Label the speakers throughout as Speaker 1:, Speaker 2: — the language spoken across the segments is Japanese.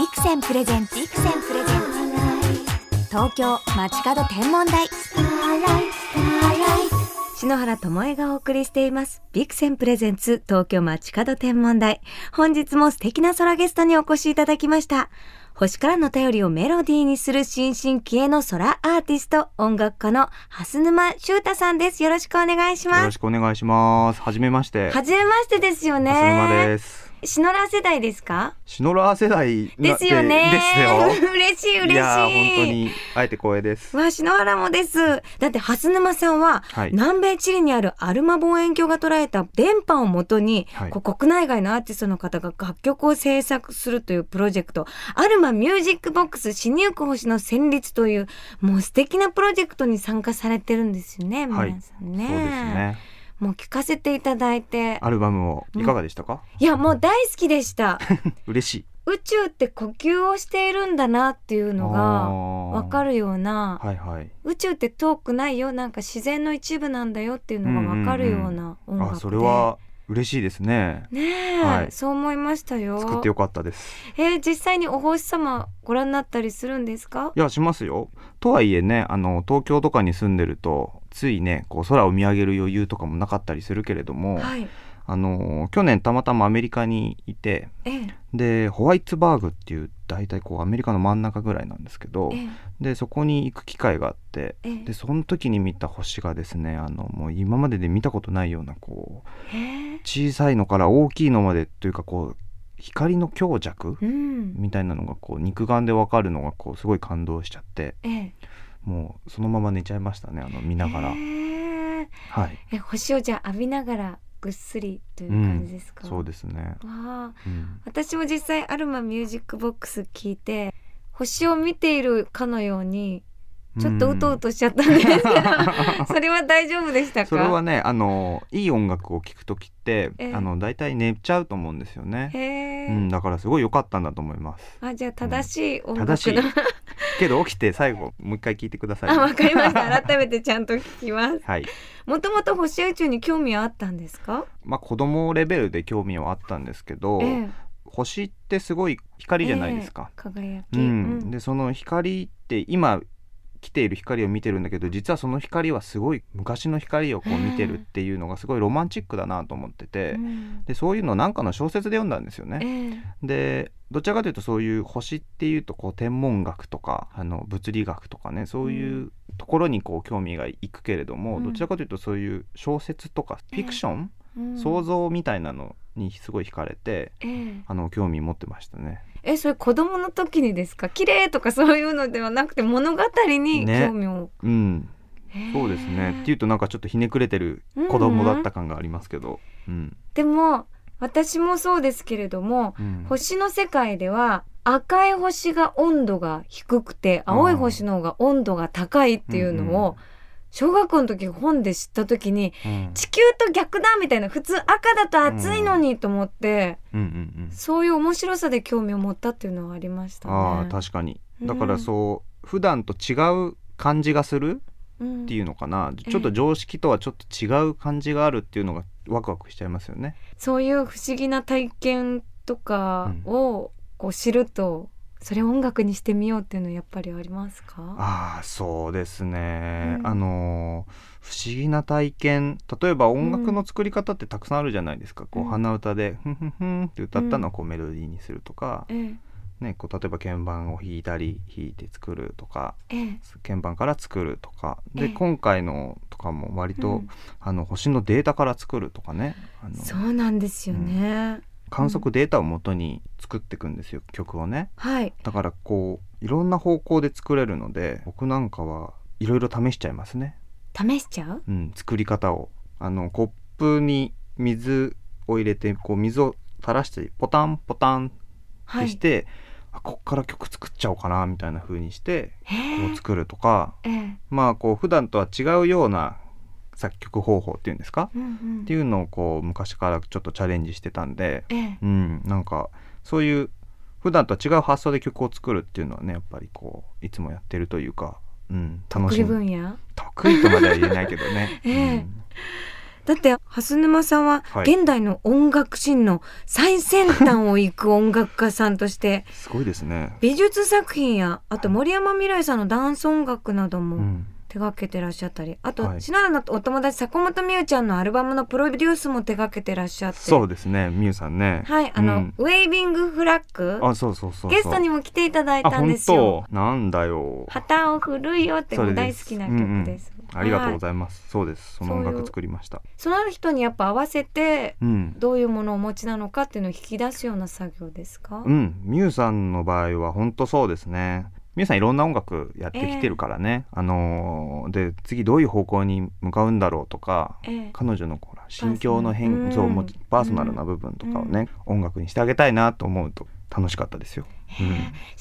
Speaker 1: ビクセンプレゼンツビクセンプレゼンツ。東京街角天文台。篠原智恵がお送りしています。ビクセンプレゼンツ東京街角天文台。本日も素敵な空ゲストにお越しいただきました。星からの頼りをメロディーにする新進気鋭の空アーティスト音楽家の蓮沼修太さんです。よろしくお願いします。
Speaker 2: よろしくお願いします。はじめまして。
Speaker 1: はじめましてですよね。
Speaker 2: 蓮沼です。
Speaker 1: シノラ世代ですか？
Speaker 2: シノラー世代な
Speaker 1: ですよね。
Speaker 2: ですよ。
Speaker 1: 嬉しい嬉しい。
Speaker 2: 本当に会えて光栄です。
Speaker 1: わあ篠原もです。だって蓮沼さんは、
Speaker 2: はい。
Speaker 1: 南米チリにあるアルマ望遠鏡が捉えた電波をもとに、
Speaker 2: はい。
Speaker 1: 国内外のアーティストの方が楽曲を制作するというプロジェクト。アルマミュージックボックス死にゆく星の旋律というもう素敵なプロジェクトに参加されてるんですよね皆
Speaker 2: はい。
Speaker 1: さんね,、
Speaker 2: そうですね。
Speaker 1: もう聞かせていただいて
Speaker 2: アルバムをいかがでしたか？
Speaker 1: いやもう大好きでした
Speaker 2: 嬉しい。
Speaker 1: 宇宙って呼吸をしているんだなっていうのがわか
Speaker 2: る。
Speaker 1: るような
Speaker 2: はいはい。
Speaker 1: 宇宙って遠くないよ？なんか自然の一部なんだよっていうのがわかるような音楽で、
Speaker 2: あそれは嬉しいですね。
Speaker 1: ねえ、
Speaker 2: はい
Speaker 1: そう思いましたよ
Speaker 2: 作ってよかったです。
Speaker 1: えー実際にお星様ご覧になったりするんですか？
Speaker 2: いやしますよ。とはいえねあの東京とかに住んでるとついねこう空を見上げる余裕とかもなかったりするけれども、
Speaker 1: はい。
Speaker 2: あの去年たまたまアメリカにいて
Speaker 1: ええ。
Speaker 2: でホワイツバーグっていう大体こうアメリカの真ん中ぐらいなんですけど
Speaker 1: え
Speaker 2: でそこに行く機会があって
Speaker 1: ええ。
Speaker 2: でその時に見た星がですねあのもう今までで見たことないようなこう
Speaker 1: ええ。
Speaker 2: 小さいのから大きいのまでというかこう光の強弱
Speaker 1: うん。
Speaker 2: みたいなのがこう肉眼でわかるのがこうすごい感動しちゃって
Speaker 1: ええ。
Speaker 2: もうそのまま寝ちゃいましたねあの見ながら、
Speaker 1: ええ
Speaker 2: はい、
Speaker 1: え星をじゃあ浴びながらぐっすりという感じですか、
Speaker 2: そうですね、
Speaker 1: わあ。
Speaker 2: うん、
Speaker 1: 私も実際アルマミュージックボックス聞いて星を見ているかのようにちょっとうとうとしちゃったんですけど、それは大丈夫でしたか？
Speaker 2: それはねあのいい音楽を聴く時って、
Speaker 1: ええ。
Speaker 2: あの大体寝ちゃうと思うんですよね、うん、だからすごい良かったんだと思います。
Speaker 1: あじゃあ正しい音楽の、
Speaker 2: 正しい。けど起きて最後もう一回聞いてください
Speaker 1: あわかりました。改めてちゃんと聞きます。
Speaker 2: はい。
Speaker 1: もともと星や宇宙に興味はあったんですか？
Speaker 2: まあ子供レベルで興味はあったんですけど、
Speaker 1: ええ。
Speaker 2: 星ってすごい光じゃないですか。
Speaker 1: ええ、輝き、
Speaker 2: うん、でその光って今来ている光を見てるんだけど実はその光はすごい昔の光をこう見てるっていうのがすごいロマンチックだなと思ってて、
Speaker 1: うん。
Speaker 2: でそういうのなんかの小説で読んだんですよ
Speaker 1: え
Speaker 2: ね。
Speaker 1: え
Speaker 2: でどちらかというとそういう星っていうとこう天文学とかあの物理学とかねそういうところにこう興味がいくけれども、
Speaker 1: うん。
Speaker 2: どちらかというとそういう小説とかフィクション、
Speaker 1: うん。
Speaker 2: 想像みたいなのにすごい惹かれて
Speaker 1: ええ。
Speaker 2: あの興味持ってましたね。
Speaker 1: えそれ子供の時にですか？綺麗とかそういうのではなくて物語に
Speaker 2: ね。
Speaker 1: 興味を、
Speaker 2: うん、そうですね。っていうとなんかちょっとひねくれてる子供だった感がありますけど。うん。
Speaker 1: でも私もそうですけれども
Speaker 2: うん。
Speaker 1: 星の世界では赤い星が温度が低くて青い星の方が温度が高いっていうのを小学校の時本で知った時に
Speaker 2: うん
Speaker 1: 地球と逆だみたいな普通赤だと暑いのにと思って、
Speaker 2: うんうんうん。
Speaker 1: そういう面白さで興味を持ったっていうのはありましたね。
Speaker 2: ああ確かに。だか
Speaker 1: うん
Speaker 2: らそう普段と違う感じがする
Speaker 1: うん
Speaker 2: っていうのかな。
Speaker 1: え
Speaker 2: ちょっと常識とはちょっと違う感じがあるっていうのがワクワクしちゃいますよね。
Speaker 1: そういう不思議な体験とかをこう知ると、それを音楽にしてみようっていうのはやっぱりありますか？
Speaker 2: ああそうですね。
Speaker 1: うん。
Speaker 2: あのー不思議な体験。例えば音楽の作り方ってたくさんあるじゃないですか、こう
Speaker 1: うん
Speaker 2: 鼻歌で「ふんふんふん」って歌ったのをこうメロディーにするとか、
Speaker 1: え
Speaker 2: ね、こう例えば鍵盤を弾いたり弾いて作るとか鍵盤から作るとか。
Speaker 1: ええ。
Speaker 2: で今回のとかも割と、
Speaker 1: うん。
Speaker 2: あの星のデータから作るとかね。
Speaker 1: そうなんですよね。
Speaker 2: 観測データを元に作っていくんですよ曲をね。
Speaker 1: はい。
Speaker 2: だからこういろんな方向で作れるので僕なんかはいろいろ試しちゃいますね、
Speaker 1: 試しちゃう？
Speaker 2: うん、作り方を。あのコップに水を入れてこう水を垂らしてポタンポタン
Speaker 1: はい。
Speaker 2: ってして、あこっから曲作っちゃおうかなみたいな風にしてこう作るとか。
Speaker 1: ええ。
Speaker 2: まあこう普段とは違うような作曲方法っていうんですか、
Speaker 1: うんうん。
Speaker 2: っていうのをこう昔からちょっとチャレンジしてたんで、
Speaker 1: ええ。
Speaker 2: うん、なんかそういう普段とは違う発想で曲を作るっていうのはねやっぱりこういつもやってるというか、うん、楽しみ
Speaker 1: 分野？
Speaker 2: 得意とまでは言えないけどね。
Speaker 1: ええ。
Speaker 2: うん。
Speaker 1: だって蓮沼さんは
Speaker 2: はい。
Speaker 1: 現代の音楽シーンの最先端を行く音楽家さんとして
Speaker 2: すごいですね。
Speaker 1: 美術作品やあと森山未來さんのダンス音楽なども
Speaker 2: うん、
Speaker 1: 手掛けてらっしゃったりあと、
Speaker 2: はい
Speaker 1: 篠原のお友達坂本美優ちゃんのアルバムのプロデュースも手掛けてらっしゃって
Speaker 2: そうですね、みゆさんね。
Speaker 1: はいあの、
Speaker 2: うん
Speaker 1: ウェイビングフラッグ？
Speaker 2: あ、そうそうそう。
Speaker 1: ゲストにも来ていただい
Speaker 2: あ、
Speaker 1: たん
Speaker 2: 本
Speaker 1: ですよ。
Speaker 2: 当？なんだよ。
Speaker 1: 旗を振るよってもう大好きな曲です。
Speaker 2: ありがとうご
Speaker 1: い
Speaker 2: ざいます。そうです。その音楽作りました。
Speaker 1: その人にやっぱ合わせて
Speaker 2: うん。
Speaker 1: どういうものをお持ちなのかっていうのを引き出すような作業ですか？
Speaker 2: うん、みゆさんの場合は本当そうですね。みゆさんいろんな音楽やってきてるからね。あのーで次どういう方向に向かうんだろうとか、
Speaker 1: ええ
Speaker 2: 彼女のほら心境の変そうもパーソナルな部分とかをね、音楽にしてあげたいなと思うと楽しかったですよ。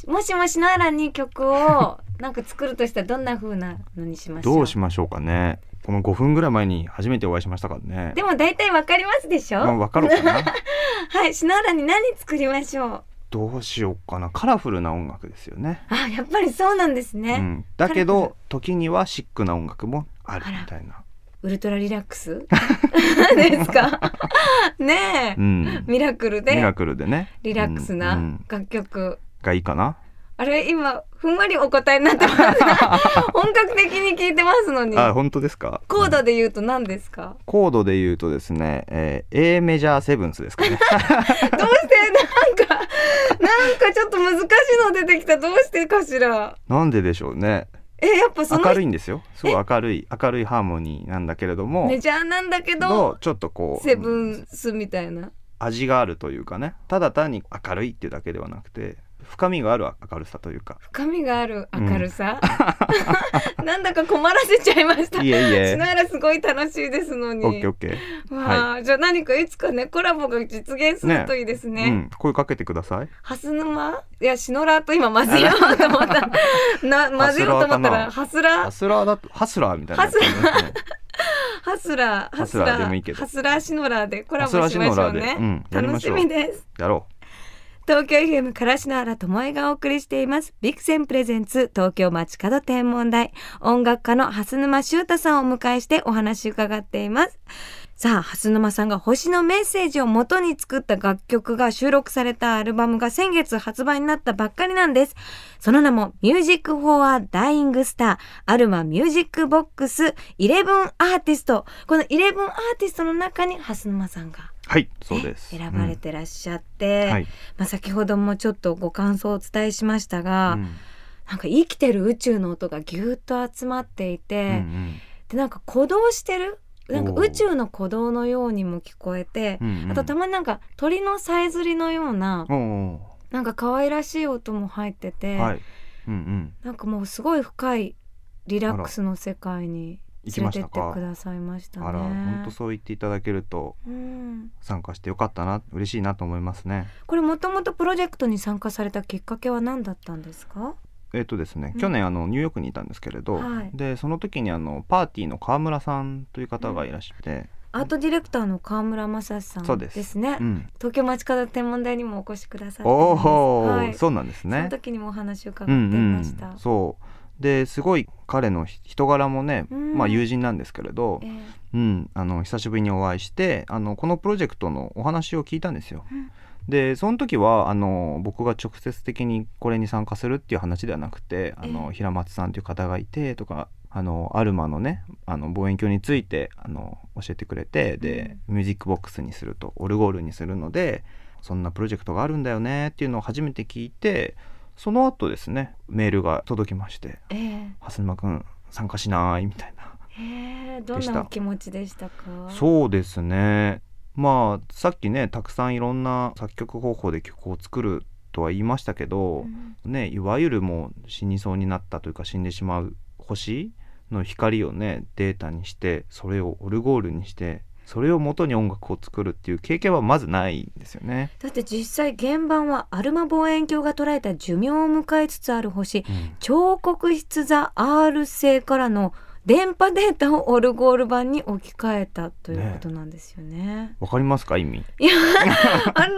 Speaker 2: うん
Speaker 1: もしも篠原に曲を なんか作るとしたらどんな風なのにしましょう？
Speaker 2: どうしましょうかね。この5分ぐらい前に初めてお会いしましたからね。
Speaker 1: でも大体わかりますでしょ？
Speaker 2: まあ、わかるかな。
Speaker 1: はい、篠原に何作りましょう？
Speaker 2: どうしようかな。カラフルな音楽ですよね。
Speaker 1: あ、やっぱりそうなんですね。
Speaker 2: うん、だけど時にはシックな音楽もあるみたいな。
Speaker 1: ウルトラリラックス？ですか？ねえ、
Speaker 2: うん。
Speaker 1: ミラクルで
Speaker 2: ミラクルでね。
Speaker 1: リラックス
Speaker 2: うんう
Speaker 1: なん楽曲。
Speaker 2: がいいかな。
Speaker 1: あれ今ふんわりお答えになってますが 本格的に聞いてますのに
Speaker 2: あ、本当ですか？
Speaker 1: コー
Speaker 2: うん
Speaker 1: ドで言うと何ですか、
Speaker 2: コードで言うとですね、えー A メジャーセブンスですかね。
Speaker 1: どうしちょっと難しいの出てきた。どうしてかしら。
Speaker 2: なんででしょうね。
Speaker 1: えやっぱその
Speaker 2: 明るいんですよ。すごい明るい明るいハーモニーなんだけれども、
Speaker 1: メジャーなんだけ
Speaker 2: ど
Speaker 1: ど
Speaker 2: ちょっとこう
Speaker 1: セブンスみたいな。
Speaker 2: 味があるというかね、ただ単に明るいっていうだけではなくて、深みがある明るさというか。
Speaker 1: 深みがある明るさ、なんだか困らせちゃいました。
Speaker 2: いえいえ。
Speaker 1: 篠。原すごい楽しいですのに。
Speaker 2: オッケーオッケー。
Speaker 1: わあ、じゃあ何かいつかねコラボが実現するといいですね。
Speaker 2: うん、声かけてください。
Speaker 1: 蓮沼？いやシノラーと今混ぜようと思った。な 混ぜようと思ったらハスラ
Speaker 2: ハ
Speaker 1: ー？
Speaker 2: スラーだとハスラーみたいなね。
Speaker 1: ハスラー。
Speaker 2: ハスラー
Speaker 1: ハスラー。シノラーでコラボしましょう
Speaker 2: シノラーで。う
Speaker 1: ね
Speaker 2: ん
Speaker 1: 楽しみです。
Speaker 2: やろ
Speaker 1: 東京 FM から篠原智恵がお送りしています。ビクセンプレゼンツ東京街角天文台。音楽家の蓮沼修太さんをお迎えしてお話伺っています。さあ蓮沼さんが星のメッセージを元に作った楽曲が収録されたアルバムが先月発売になったばっかりなんです。その名も Music for a Dying Star アルマミュージックボックス11アーティスト。この11アーティストの中に蓮沼さんが。
Speaker 2: はい、そうです。
Speaker 1: 選ばれてらっしゃって、
Speaker 2: うんはい。
Speaker 1: まあ、先ほどもちょっとご感想をお伝えしましたが、
Speaker 2: うん
Speaker 1: なんか生きてる宇宙の音がぎゅっと集まっていて、
Speaker 2: うんうん
Speaker 1: でなんか鼓動してるなんか宇宙の鼓動のようにも聞こえて、
Speaker 2: うんうん
Speaker 1: あとたまになんか鳥のさえずりのようななんか可愛らしい音も入ってて、
Speaker 2: はい。うんうん。
Speaker 1: なんかもうすごい深いリラックスの世界に
Speaker 2: 行きましたか？
Speaker 1: くださいましたね。
Speaker 2: あら、本当そう言っていただけると
Speaker 1: うん、
Speaker 2: 参加してよかったな、嬉しいなと思いますね。
Speaker 1: これもともとプロジェクトに参加されたきっかけは何だったんですか？
Speaker 2: えっ、とですね、
Speaker 1: うん。
Speaker 2: 去年あのニューヨークにいたんですけれど、
Speaker 1: はい。
Speaker 2: でその時にあのパーティーの川村さんという方がいらっしゃって、
Speaker 1: アートディレクターの川村正史さん
Speaker 2: そうです。
Speaker 1: ね。
Speaker 2: うん、
Speaker 1: 東京街角天文台にもお越しくださって
Speaker 2: おお、
Speaker 1: はい、そ
Speaker 2: そうなんですね。
Speaker 1: の。時にもお話を伺ってい
Speaker 2: うんうん。
Speaker 1: ました。
Speaker 2: そうですごい彼の人柄もね、
Speaker 1: うん。
Speaker 2: まあ友人なんですけれど
Speaker 1: え、え。
Speaker 2: うん、あの久しぶりにお会いしてあのこのプロジェクトのお話を聞いたんですよ。
Speaker 1: うん。
Speaker 2: でその時はあの僕が直接的にこれに参加するっていう話ではなくてあの、
Speaker 1: ええ。
Speaker 2: 平松さんという方がいてとかあのアルマのねあの望遠鏡についてあの教えてくれてで、ミュージックボックスにするとオルゴールにするのでそんなプロジェクトがあるんだよねっていうのを初めて聞いてその後ですねメールが届きまして
Speaker 1: ええ「
Speaker 2: 蓮沼君参加しない」みたいな。
Speaker 1: ええどん
Speaker 2: でした
Speaker 1: なお気持ちでしたか？
Speaker 2: そうですねまあさっきねたくさんいろんな作曲方法で曲を作るとは言いましたけど、
Speaker 1: うん
Speaker 2: ねいわゆるもう死にそうになったというか死んでしまう星の光をねデータにしてそれをオルゴールにしてそれを元に音楽を作るっていう経験はまずないんですよね。
Speaker 1: だって実際原版はアルマ望遠鏡が捉えた寿命を迎えつつある星
Speaker 2: うん。
Speaker 1: 彫刻筆座 R 星からの電波データをオルゴール版に置き換えたということなんですよね。
Speaker 2: わかりますか意味
Speaker 1: いやあの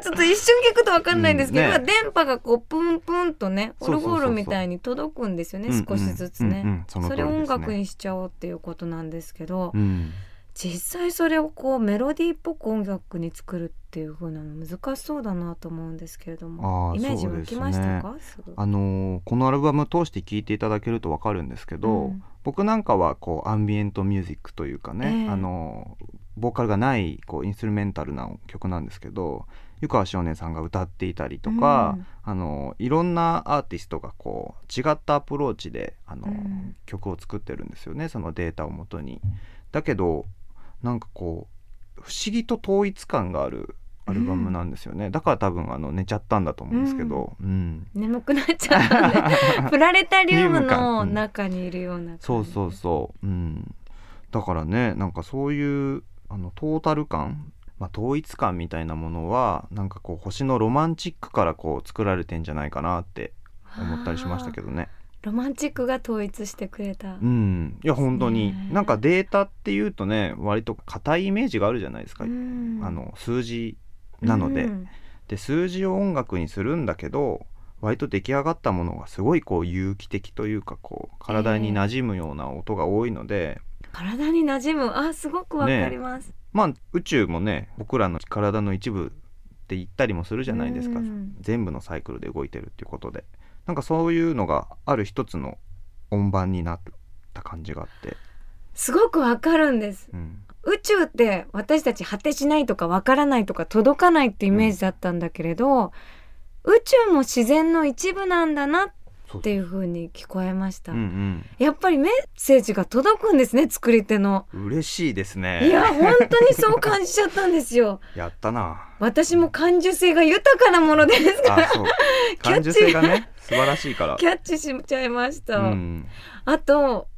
Speaker 1: ー、ちょっと一瞬聞くとわかんないんですけど、
Speaker 2: うんね
Speaker 1: 今電波がこうプンプンとねオルゴールみたいに届くんですよね少しずつね、
Speaker 2: そ
Speaker 1: れを音楽にしちゃおうっていうことなんですけど、
Speaker 2: うん
Speaker 1: 実際それをこうメロディーっぽく音楽に作るっていう風なの難しそうだなと思うんですけれどもイメージ湧きましたか？すぐ
Speaker 2: あのーこのアルバム通して聴いていただけるとわかるんですけど、
Speaker 1: うん。
Speaker 2: 僕なんかはこうアンビエントミュージックというかね、
Speaker 1: ええ。
Speaker 2: あのーボーカルがないこうインストゥルメンタルな曲なんですけど湯川少年さんが歌っていたりとか、
Speaker 1: うん。
Speaker 2: あのーいろんなアーティストがこう違ったアプローチであのー、
Speaker 1: うん。
Speaker 2: 曲を作ってるんですよねそのデータをもとに。だけどなんかこう不思議と統一感があるアルバムなんですよね、だから多分あの寝ちゃったんだと思うんですけど、うん。
Speaker 1: 眠くなっちゃったんで。プラネタリウムの
Speaker 2: うん。
Speaker 1: 中にいるような感じ。
Speaker 2: そうそうそう、うん、だからねなんかそういうあのトータル感、まあ、統一感みたいなものはなんかこう星のロマンチックからこう作られてんじゃないかなって思ったりしましたけどね。
Speaker 1: ロマンチックが統一してくれた、
Speaker 2: うん、いや本当に。
Speaker 1: ね
Speaker 2: なんかデータっていうとね割と硬いイメージがあるじゃないですか、
Speaker 1: うん。
Speaker 2: あの数字なので、
Speaker 1: うん。
Speaker 2: で数字を音楽にするんだけど割と出来上がったものがすごいこう有機的というかこう体に馴染むような音が多いので、
Speaker 1: 体に馴染む？あすごくわかります、
Speaker 2: まあ宇宙もね僕らの体の一部って言ったりもするじゃないですか、
Speaker 1: うん。
Speaker 2: 全部のサイクルで動いてるっていうことでなんかそういうのがある一つの音盤になった感じがあって、
Speaker 1: すごくわかるんです。
Speaker 2: うん、
Speaker 1: 宇宙って私たち果てしないとかわからないとか届かないってイメージだったんだけれど、宇宙も自然の一部なんだなっていう風に聞こえました、
Speaker 2: うん
Speaker 1: やっぱりメッセージが届くんですね作り手の。
Speaker 2: うん嬉しいですね。
Speaker 1: いや本当にそう感じちゃったんですよ。
Speaker 2: やったな。
Speaker 1: 私も感受性が豊かなものですから。
Speaker 2: 感受性がね素晴らしいから。
Speaker 1: キャッチしちゃいました、
Speaker 2: うん。
Speaker 1: あと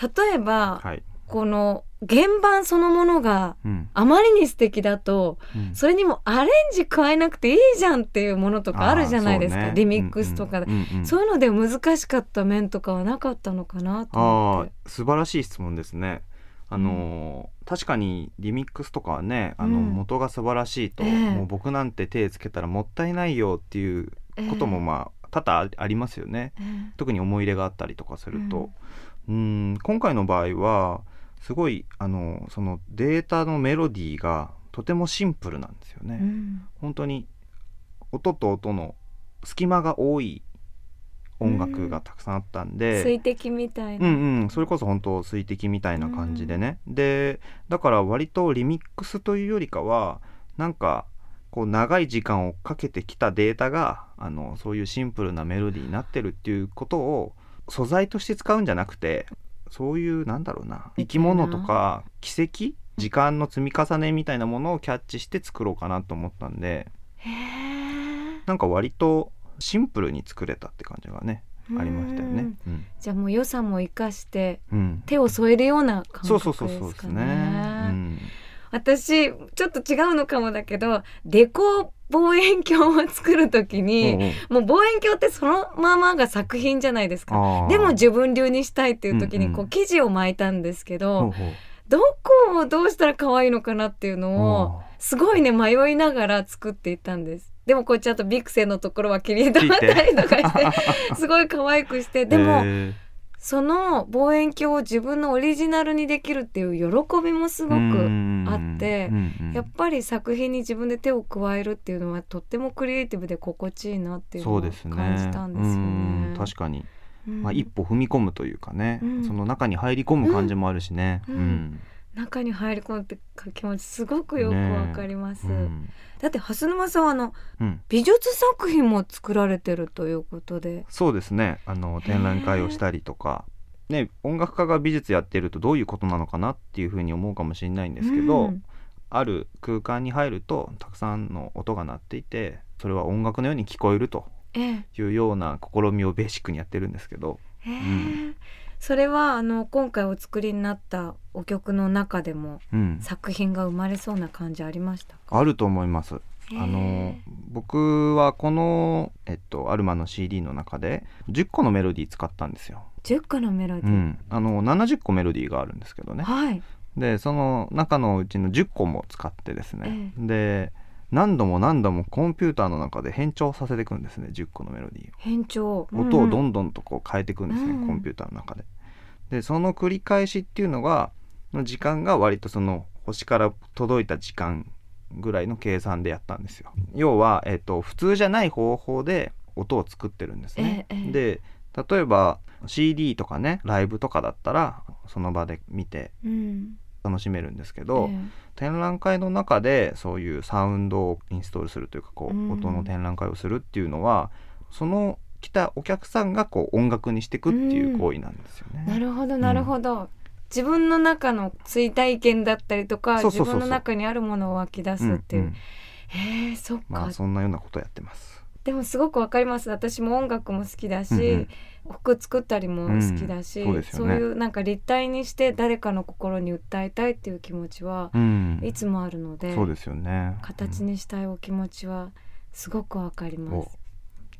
Speaker 1: 例えば、
Speaker 2: はい、
Speaker 1: この原版そのものが
Speaker 2: うん。
Speaker 1: あまりに素敵だと
Speaker 2: うん。
Speaker 1: それにもアレンジ加えなくていいじゃんっていうものとかあるじゃないですか、
Speaker 2: ね。
Speaker 1: リミックスとかで、
Speaker 2: うんうんうん
Speaker 1: そういうので難しかった面とかはなかったのかなと思
Speaker 2: あ
Speaker 1: って。
Speaker 2: あ素晴らしい質問ですね。あのー確かにリミックスとかはねあの
Speaker 1: うん。
Speaker 2: 元が素晴らしいと、
Speaker 1: ええ。
Speaker 2: もう僕なんて手つけたらもったいないよっていうこともまあ多々ありますよね。
Speaker 1: ええ。
Speaker 2: 特に思い入れがあったりとかすると、うん、今回の場合はすごいあのそのデータのメロディーがとてもシンプルなんですよね。
Speaker 1: うん。
Speaker 2: 本当に音と音の隙間が多い音楽がたくさんあったんで、
Speaker 1: 水滴みたいな、
Speaker 2: うんうん、それこそ本当水滴みたいな感じでね、でだから割とリミックスというよりかはなんかこう長い時間をかけてきたデータがあのそういうシンプルなメロディーになってるっていうことを素材として使うんじゃなくてそういうなんだろうな生き物とか奇跡？時間の積み重ねみたいなものをキャッチして作ろうかなと思ったんでなんか割とシンプルに作れたって感じがねありましたよね。うん。
Speaker 1: じゃあもう良さも生かして
Speaker 2: うん。
Speaker 1: 手を添えるような感
Speaker 2: そう
Speaker 1: 覚
Speaker 2: そうそうそうです
Speaker 1: か
Speaker 2: ね。
Speaker 1: 私ちょっと違うのかもだけどデコ望遠鏡を作るときに、もう望遠鏡ってそのままが作品じゃないですか。でも自分流にしたいっていう時に
Speaker 2: うんうん。
Speaker 1: こう生地を巻いたんですけど、
Speaker 2: ほうほう。
Speaker 1: どこをどうしたら可愛いのかなっていうのを
Speaker 2: あ
Speaker 1: すごいね迷いながら作っていったんです。でもこうちゃんとビクセンのところは切り止まったりとかして すごい可愛くしてでも、
Speaker 2: へ
Speaker 1: その望遠鏡を自分のオリジナルにできるっていう喜びもす
Speaker 2: ー
Speaker 1: ごく
Speaker 2: うん
Speaker 1: あってやっぱり作品に自分で手を加えるっていうのはとってもクリエイティブで心地いいなっていうのを感じたんですよ
Speaker 2: うん
Speaker 1: ね。
Speaker 2: 確かに、
Speaker 1: うん。
Speaker 2: まあ、一歩踏み込むというかね、
Speaker 1: うん。
Speaker 2: その中に入り込む感じもあるしね。
Speaker 1: うん。
Speaker 2: うん
Speaker 1: 中に入り込むって気持ちすごくよくわかります。
Speaker 2: うん。
Speaker 1: だって蓮沼さんはあの
Speaker 2: うん。
Speaker 1: 美術作品も作られてるということで。
Speaker 2: そうですね。あの展覧会をしたりとか、ね、音楽家が美術やってるとどういうことなのかなっていうふうに思うかもしれないんですけど、
Speaker 1: うん。
Speaker 2: ある空間に入るとたくさんの音が鳴っていてそれは音楽のように聞こえると
Speaker 1: ええ。
Speaker 2: いうような試みをベーシックにやってるんですけど。
Speaker 1: へえ。
Speaker 2: ん
Speaker 1: それはあの今回お作りになったお曲の中でも
Speaker 2: うん、
Speaker 1: 作品が生まれそうな感じありましたか？
Speaker 2: あると思います。あの僕はこの、えっと、アルマの CD の中で10個のメロディー使ったんですよ。
Speaker 1: 10個のメロディー、
Speaker 2: うん、あの70個メロディーがあるんですけどね。
Speaker 1: はい。
Speaker 2: でその中のうちの10個も使ってですね、で何度も何度もコンピューターの中で変調させていくんですね10個のメロディーを。
Speaker 1: 変調。
Speaker 2: 音をど
Speaker 1: ん
Speaker 2: んどんとこう変えていくんですね、
Speaker 1: うん。
Speaker 2: コンピューターの中で。でその繰り返しっていうのがの時間が割とその星から届いた時間ぐらいの計算でやったんですよ。要は、えっと普通じゃない方法で音を作ってるんですね。
Speaker 1: ええええ
Speaker 2: で例えば CD とかねライブとかだったらその場で見て
Speaker 1: うん
Speaker 2: 楽しめるんですけど、
Speaker 1: え
Speaker 2: 展覧会の中でそういうサウンドをインストールするというかこう、
Speaker 1: うん
Speaker 2: 音の展覧会をするっていうのはその来たお客さんがこう音楽にしていくっていう行為なんですよね。
Speaker 1: えなるほどなるほど、自分の中の追体験だったりとか
Speaker 2: そうそうそうそう。
Speaker 1: 自分の中にあるものを湧き出すっていう、
Speaker 2: うんうん
Speaker 1: へえそっか、
Speaker 2: まあそんなようなことやってます。
Speaker 1: でもすごくわかります。私も音楽も好きだし、
Speaker 2: うんうん。
Speaker 1: 服作ったりも好きだし、
Speaker 2: うんそうですよね。
Speaker 1: いうなんか立体にして誰かの心に訴えたいっていう気持ちは
Speaker 2: うん、
Speaker 1: いつもあるので、
Speaker 2: そうですよね。
Speaker 1: 形にしたいお気持ちはすごくわかりま
Speaker 2: お
Speaker 1: す。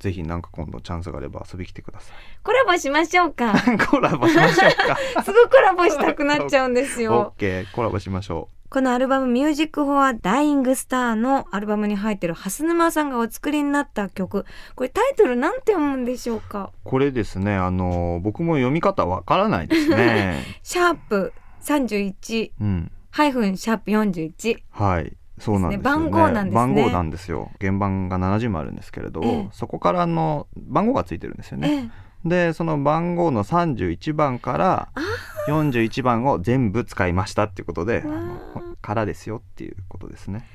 Speaker 2: ぜひなんか今度チャンスがあれば遊び来てくださ
Speaker 1: コラボしましょうか。
Speaker 2: い。コラボしましょうか。
Speaker 1: すぐコラボしたくなっちゃうんです
Speaker 2: オッ
Speaker 1: よ。
Speaker 2: ケーコラボしましょ
Speaker 1: このアルバム「ミュージック・フォア・ダイイング・スター」のアルバムに入ってる蓮沼さんがお作りになった曲これタイトルなんて読むんでしょうか？
Speaker 2: う。これですねあの僕も読み方わからないですね。
Speaker 1: シャープ31
Speaker 2: うん。
Speaker 1: ハイフンシャープ41
Speaker 2: はい。そうなんですよね。
Speaker 1: 番号なんですね
Speaker 2: 番号なんですよ。原版が70もあるんですけれど、
Speaker 1: ええ
Speaker 2: そこからの番号がついてるんですよね。
Speaker 1: ええ
Speaker 2: で、その番号の31番から
Speaker 1: あ
Speaker 2: 41番を全部使いましたっていうことで、からですよっていうことですね。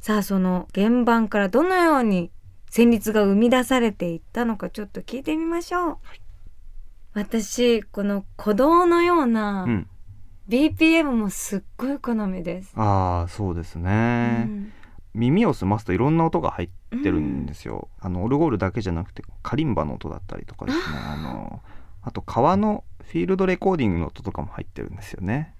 Speaker 1: さあその原版からどのように旋律が生み出されていったのかちょっと聞いてみましょう、私この鼓動のような
Speaker 2: うん。
Speaker 1: BPM もすっごい好みです、
Speaker 2: ああ、そうですね。
Speaker 1: うん。
Speaker 2: 耳を澄ますといろんな音が入ってるんですよ。あのオルゴールだけじゃなくてカリンバの音だったりとかですね。あのあと川のフィールドレコーディングの音とかも入ってるんですよね。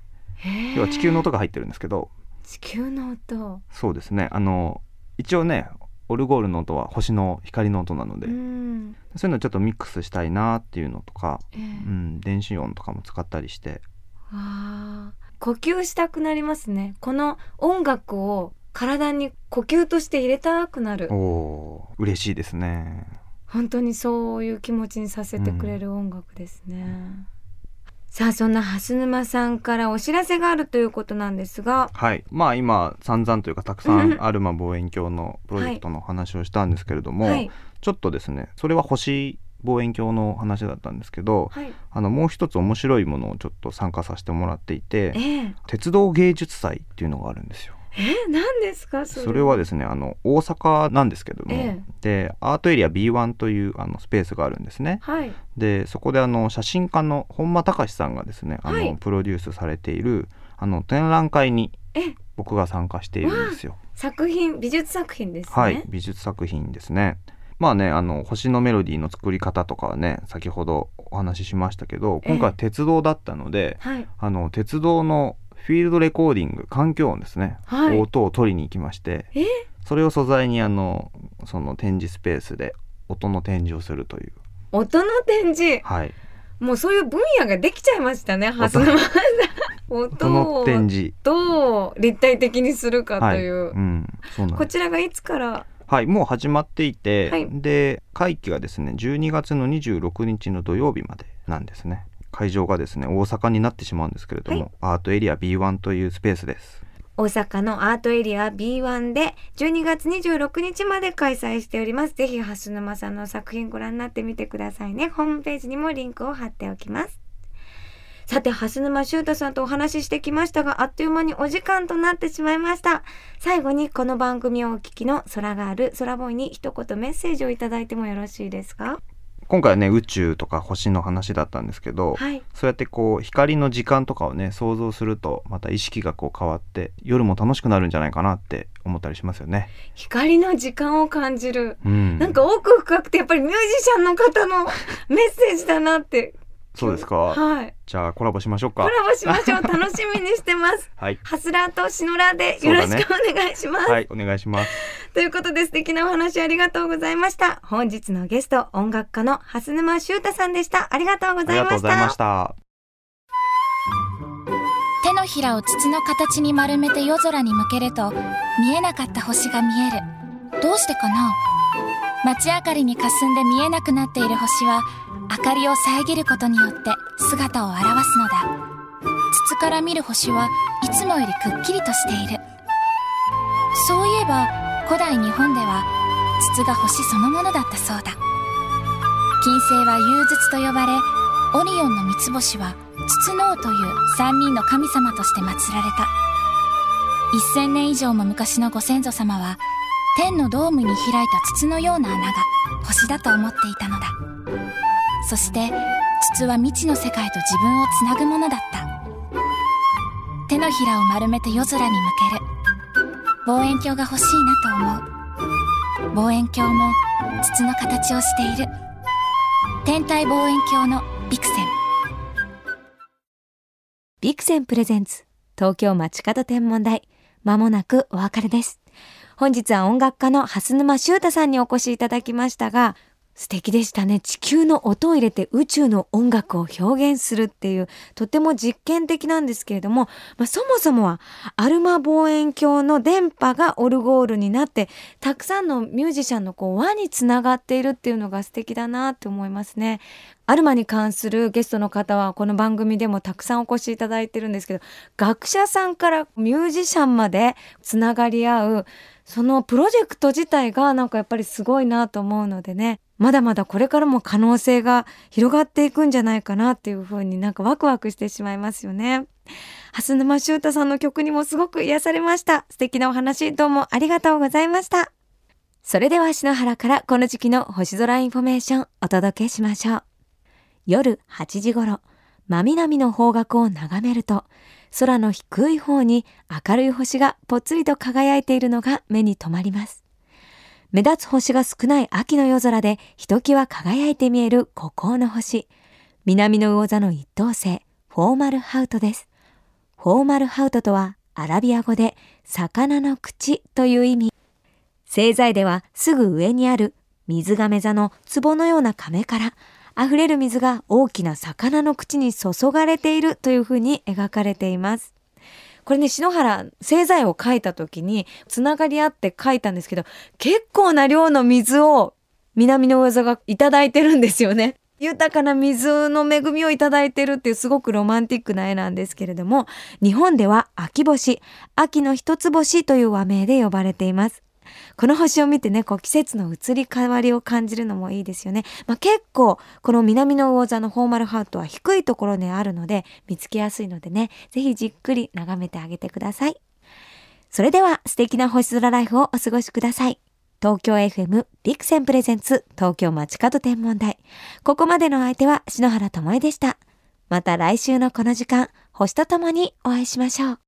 Speaker 2: 要は地球の音が入ってるんですけど、
Speaker 1: 地球の音。
Speaker 2: そうですね。あの一応ね、オルゴールの音は星の光の音なので、
Speaker 1: うん。
Speaker 2: そういうのをちょっとミックスしたいなっていうのとか、
Speaker 1: ええ。
Speaker 2: うん、電子音とかも使ったりして、
Speaker 1: わあ呼吸したくなりますね。この音楽を体に呼吸として入れたくなる。
Speaker 2: お嬉しいですね。
Speaker 1: 本当にそういう気持ちにさせてくれる音楽ですね、さあそんな蓮沼さんからお知らせがあるということなんですが。
Speaker 2: はい、まあ今散々というかたくさんアルマ望遠鏡のプロジェクトの話をしたんですけれども、
Speaker 1: はい。
Speaker 2: ちょっとですねそれは星望遠鏡の話だったんですけど
Speaker 1: はい
Speaker 2: あのもう一つ面白いものをちょっと参加させてもらっていて
Speaker 1: ええ
Speaker 2: 鉄道芸術祭っていうのがあるんですよ。
Speaker 1: え何ですかそれ
Speaker 2: それはですねあの大阪なんですけども、
Speaker 1: え
Speaker 2: でアートエリア B1 というあのスペースがあるんですね。
Speaker 1: はい
Speaker 2: でそこであの写真家の本間隆さんがですねあの、
Speaker 1: はい
Speaker 2: プロデュースされているあの展覧会に
Speaker 1: え
Speaker 2: 僕が参加しているんですよ。
Speaker 1: 作品美術作品ですね
Speaker 2: はい、美術作品ですね。まあねあの星のメロディーの作り方とかはね先ほどお話ししましたけど今回は鉄道だったので、
Speaker 1: はい。
Speaker 2: あの鉄道のフィールドレコーディング環境音ですね、
Speaker 1: はい。
Speaker 2: 音を取りに行きまして
Speaker 1: え？
Speaker 2: それを素材にあのその展示スペースで音の展示をするという。
Speaker 1: 音の展示？
Speaker 2: はい。
Speaker 1: もうそういう分野ができちゃいましたね蓮沼さん
Speaker 2: 音の展示。
Speaker 1: どう立体的にするかと
Speaker 2: はい、
Speaker 1: いう、
Speaker 2: うん、そうなんです。
Speaker 1: こちらがいつから
Speaker 2: はいもう始まっていて、
Speaker 1: はい
Speaker 2: で会期がですね12月の26日の土曜日までなんですね会場がですね大阪になってしまうんですけれども、アートエリア B1 というスペースです
Speaker 1: 大阪のアートエリア B1 で12月26日まで開催しております。ぜひ、蓮沼さんの作品ご覧になってみてくださいね。ホームページにもリンクを貼っておきます。さて、蓮沼修太さんとお話ししてきましたが、あっという間にお時間となってしまいました。最後にこの番組をお聞きの空がある空ボーイに一言メッセージをいただいてもよろしいですか？
Speaker 2: 今回はね宇宙とか星の話だったんですけど、
Speaker 1: はい。
Speaker 2: そうやってこう光の時間とかをね想像するとまた意識がこう変わって夜も楽しくなるんじゃないかなって思ったりしますよね。
Speaker 1: 光の時間を感じる。
Speaker 2: うん、
Speaker 1: なんか奥深くてやっぱりミュージシャンの方のメッセージだなって。
Speaker 2: そうですか。
Speaker 1: はい。
Speaker 2: じゃあコラボしましょうか。
Speaker 1: コラボしましょう。楽しみにしてます。
Speaker 2: はい。
Speaker 1: ハスラーとシノラーでよろしくお願いします。
Speaker 2: はい、お願いします。
Speaker 1: ということで素敵なお話ありがとうございました。本日のゲスト、音楽家の蓮沼修太さんでした。ありがとうございました
Speaker 2: とうございまし。た。
Speaker 3: 手のひらを筒の形に丸めて夜空に向けると見えなかった星が見えるどうしてかな？街明かりに霞んで見えなくなっている星は明かりを遮ることによって姿を現すのだ。筒から見る星はいつもよりくっきりとしている。そういえば古代日本では筒が星そのものだったそうだ。金星は融筒と呼ばれオリオンの三つ星は筒の王という三人の神様として祀られた。1000年以上も昔のご先祖様は天のドームに開いた筒のような穴が星だと思っていたのだ。そして筒は未知の世界と自分をつなぐものだった。手のひらを丸めて夜空に向ける。望遠鏡が欲しいなと思う。望遠鏡も筒の形をしている。天体望遠鏡のビクセン。
Speaker 1: ビクセンプレゼンツ東京街角天文台。まもなくお別れです。本日は音楽家の蓮沼修太さんにお越しいただきましたが素敵でしたね。地球の音を入れて宇宙の音楽を表現するっていう、とても実験的なんですけれども、まあ、そもそもはアルマ望遠鏡の電波がオルゴールになって、たくさんのミュージシャンのこう輪につながっているっていうのが素敵だなって思いますね。アルマに関するゲストの方はこの番組でもたくさんお越しいただいてるんですけど、学者さんからミュージシャンまでつながり合う、そのプロジェクト自体がなんかやっぱりすごいなと思うのでね、まだまだこれからも可能性が広がっていくんじゃないかなっていうふうになんかワクワクしてしまいますよね。蓮沼修太さんの曲にもすごく癒されました。素敵なお話どうもありがとうございました。それでは篠原からこの時期の星空インフォメーションお届けしましょう。夜8時頃、真南の方角を眺めると、空の低い方に明るい星がぽつりと輝いているのが目に留まります。目立つ星が少ない秋の夜空でひときわ輝いて見える孤高の星。南の魚座の一等星、フォーマルハウトです。フォーマルハウトとはアラビア語で魚の口という意味。星座ではすぐ上にある水亀座の壺のような亀から溢れる水が大きな魚の口に注がれているというふうに描かれています。これね、篠原、製材を書いた時に、つながり合って書いたんですけど、結構な量の水を南の上座がいただいてるんですよね。豊かな水の恵みをいただいてるっていうすごくロマンティックな絵なんですけれども、日本では秋星、秋の一つ星という和名で呼ばれています。この星を見てね、こう季節の移り変わりを感じるのもいいですよね。まあ、結構、この南の魚座のフォーマルハートは低いところにあるので、見つけやすいのでね、ぜひじっくり眺めてあげてください。それでは素敵な星空ライフをお過ごしください。東京 FM ビクセンプレゼンツ東京街角天文台。ここまでの相手は篠原智恵でした。また来週のこの時間、星とともにお会いしましょう。